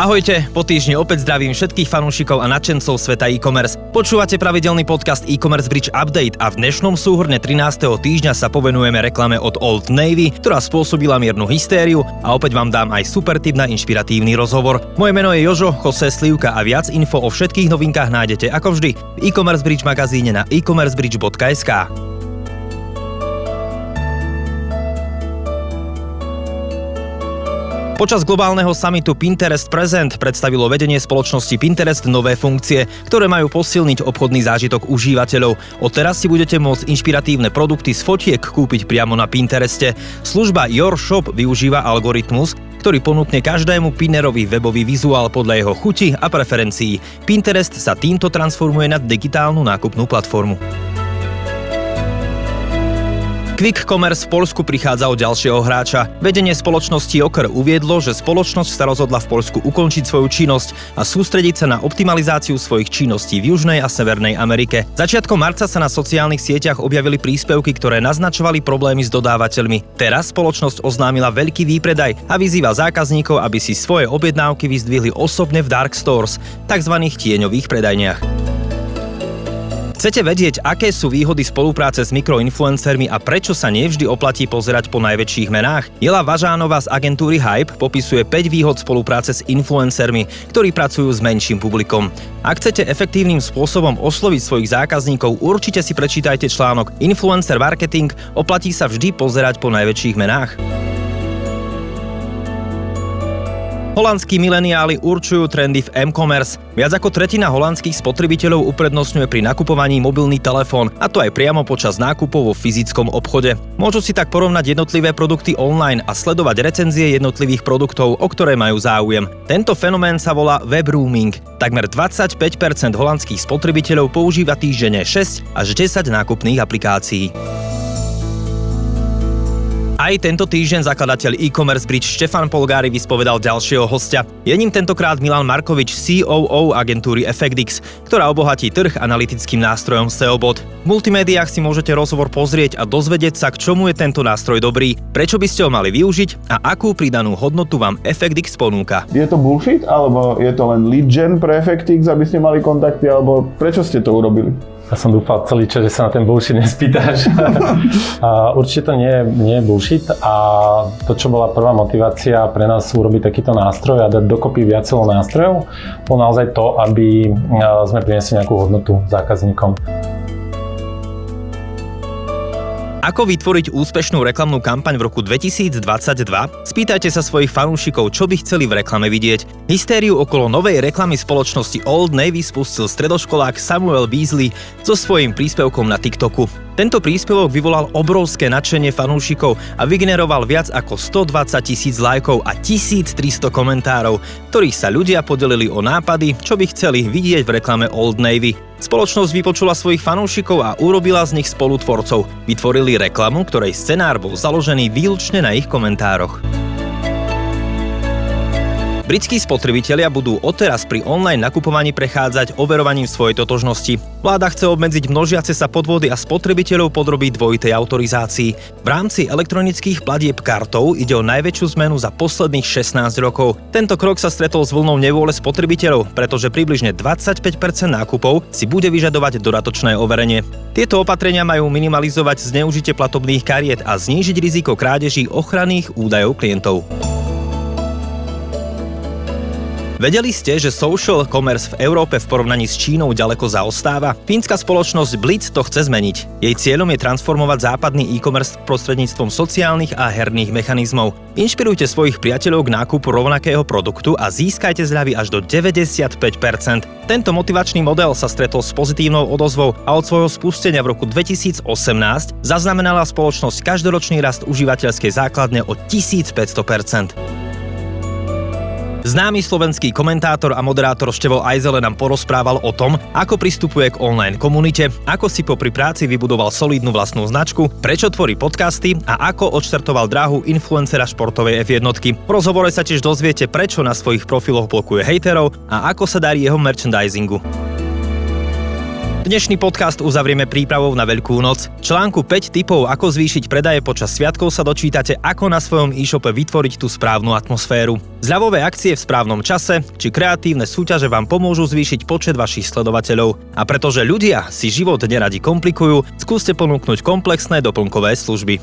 Ahojte, po týždni opäť zdravím všetkých fanúšikov a nadšencov sveta e-commerce. Počúvate pravidelný podcast e-commerce Bridge Update a v dnešnom súhrne 13. týždňa sa povenujeme reklame od Old Navy, ktorá spôsobila miernu hystériu a opäť vám dám aj super tip na inšpiratívny rozhovor. Moje meno je Jožo, Jose Slivka a viac info o všetkých novinkách nájdete ako vždy v e-commerce Bridge magazíne na e-commercebridge.sk. Počas globálneho samitu Pinterest Present predstavilo vedenie spoločnosti Pinterest nové funkcie, ktoré majú posilniť obchodný zážitok užívateľov. Od teraz si budete môcť inšpiratívne produkty z fotiek kúpiť priamo na Pintereste. Služba Your Shop využíva algoritmus, ktorý ponúkne každému Pinnerovi webový vizuál podľa jeho chuti a preferencií. Pinterest sa týmto transformuje na digitálnu nákupnú platformu. Quick Commerce v Polsku prichádza o ďalšieho hráča. Vedenie spoločnosti Oker uviedlo, že spoločnosť sa rozhodla v Polsku ukončiť svoju činnosť a sústrediť sa na optimalizáciu svojich činností v Južnej a Severnej Amerike. Začiatkom marca sa na sociálnych sieťach objavili príspevky, ktoré naznačovali problémy s dodávateľmi. Teraz spoločnosť oznámila veľký výpredaj a vyzýva zákazníkov, aby si svoje objednávky vyzdvihli osobne v dark stores, tzv. tieňových predajniach. Chcete vedieť, aké sú výhody spolupráce s mikroinfluencermi a prečo sa nevždy oplatí pozerať po najväčších menách? Jela Važánova z agentúry Hype popisuje 5 výhod spolupráce s influencermi, ktorí pracujú s menším publikom. Ak chcete efektívnym spôsobom osloviť svojich zákazníkov, určite si prečítajte článok Influencer Marketing, oplatí sa vždy pozerať po najväčších menách. Holandskí mileniáli určujú trendy v m-commerce. Viac ako tretina holandských spotrebiteľov uprednostňuje pri nakupovaní mobilný telefón, a to aj priamo počas nákupov vo fyzickom obchode. Môžu si tak porovnať jednotlivé produkty online a sledovať recenzie jednotlivých produktov, o ktoré majú záujem. Tento fenomén sa volá web rooming. Takmer 25% holandských spotrebiteľov používa týždenne 6 až 10 nákupných aplikácií. Aj tento týždeň zakladateľ e-commerce bridge Štefan Polgári vyspovedal ďalšieho hostia. Je ním tentokrát Milan Markovič, COO agentúry FXDX, ktorá obohatí trh analytickým nástrojom SEOBot. V multimédiách si môžete rozhovor pozrieť a dozvedieť sa, k čomu je tento nástroj dobrý, prečo by ste ho mali využiť a akú pridanú hodnotu vám FXDX ponúka. Je to bullshit, alebo je to len lead gen pre FXDX, aby ste mali kontakty, alebo prečo ste to urobili? Ja som dúfal celý čas, že sa na ten bullshit nespýtaš. a určite to nie, nie je bullshit a to, čo bola prvá motivácia pre nás urobiť takýto nástroj a dať dokopy viacero nástrojov, bolo naozaj to, aby sme priniesli nejakú hodnotu zákazníkom. Ako vytvoriť úspešnú reklamnú kampaň v roku 2022? Spýtajte sa svojich fanúšikov, čo by chceli v reklame vidieť. Hystériu okolo novej reklamy spoločnosti Old Navy spustil stredoškolák Samuel Beasley so svojím príspevkom na TikToku. Tento príspevok vyvolal obrovské nadšenie fanúšikov a vygeneroval viac ako 120 tisíc lajkov a 1300 komentárov, ktorých sa ľudia podelili o nápady, čo by chceli vidieť v reklame Old Navy. Spoločnosť vypočula svojich fanúšikov a urobila z nich spolutvorcov. Vytvorili reklamu, ktorej scenár bol založený výlučne na ich komentároch. Britskí spotrebitelia budú odteraz pri online nakupovaní prechádzať overovaním svojej totožnosti. Vláda chce obmedziť množiace sa podvody a spotrebiteľov podrobiť dvojitej autorizácii. V rámci elektronických platieb kartou ide o najväčšiu zmenu za posledných 16 rokov. Tento krok sa stretol s vlnou nevôle spotrebiteľov, pretože približne 25% nákupov si bude vyžadovať dodatočné overenie. Tieto opatrenia majú minimalizovať zneužitie platobných kariet a znížiť riziko krádeží ochranných údajov klientov. Vedeli ste, že social commerce v Európe v porovnaní s Čínou ďaleko zaostáva? Fínska spoločnosť Blitz to chce zmeniť. Jej cieľom je transformovať západný e-commerce prostredníctvom sociálnych a herných mechanizmov. Inšpirujte svojich priateľov k nákupu rovnakého produktu a získajte zľavy až do 95%. Tento motivačný model sa stretol s pozitívnou odozvou a od svojho spustenia v roku 2018 zaznamenala spoločnosť každoročný rast užívateľskej základne o 1500%. Známy slovenský komentátor a moderátor Števo Ajzele nám porozprával o tom, ako pristupuje k online komunite, ako si popri práci vybudoval solidnú vlastnú značku, prečo tvorí podcasty a ako odštartoval dráhu influencera športovej F1. V rozhovore sa tiež dozviete, prečo na svojich profiloch blokuje hejterov a ako sa darí jeho merchandisingu. Dnešný podcast uzavrieme prípravou na Veľkú noc. Článku 5 typov, ako zvýšiť predaje počas sviatkov sa dočítate, ako na svojom e-shope vytvoriť tú správnu atmosféru. Zľavové akcie v správnom čase či kreatívne súťaže vám pomôžu zvýšiť počet vašich sledovateľov. A pretože ľudia si život neradi komplikujú, skúste ponúknuť komplexné doplnkové služby.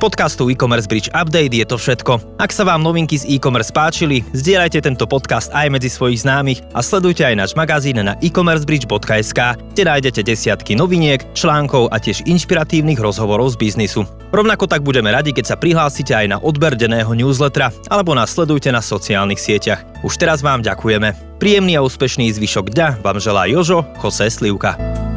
Podcastu e-commerce Bridge Update je to všetko. Ak sa vám novinky z e-commerce páčili, zdieľajte tento podcast aj medzi svojich známych a sledujte aj náš magazín na e-commercebridge.sk, kde nájdete desiatky noviniek, článkov a tiež inšpiratívnych rozhovorov z biznisu. Rovnako tak budeme radi, keď sa prihlásite aj na odber denného newslettera alebo nás sledujte na sociálnych sieťach. Už teraz vám ďakujeme. Príjemný a úspešný zvyšok dňa vám želá Jožo Jose Slivka.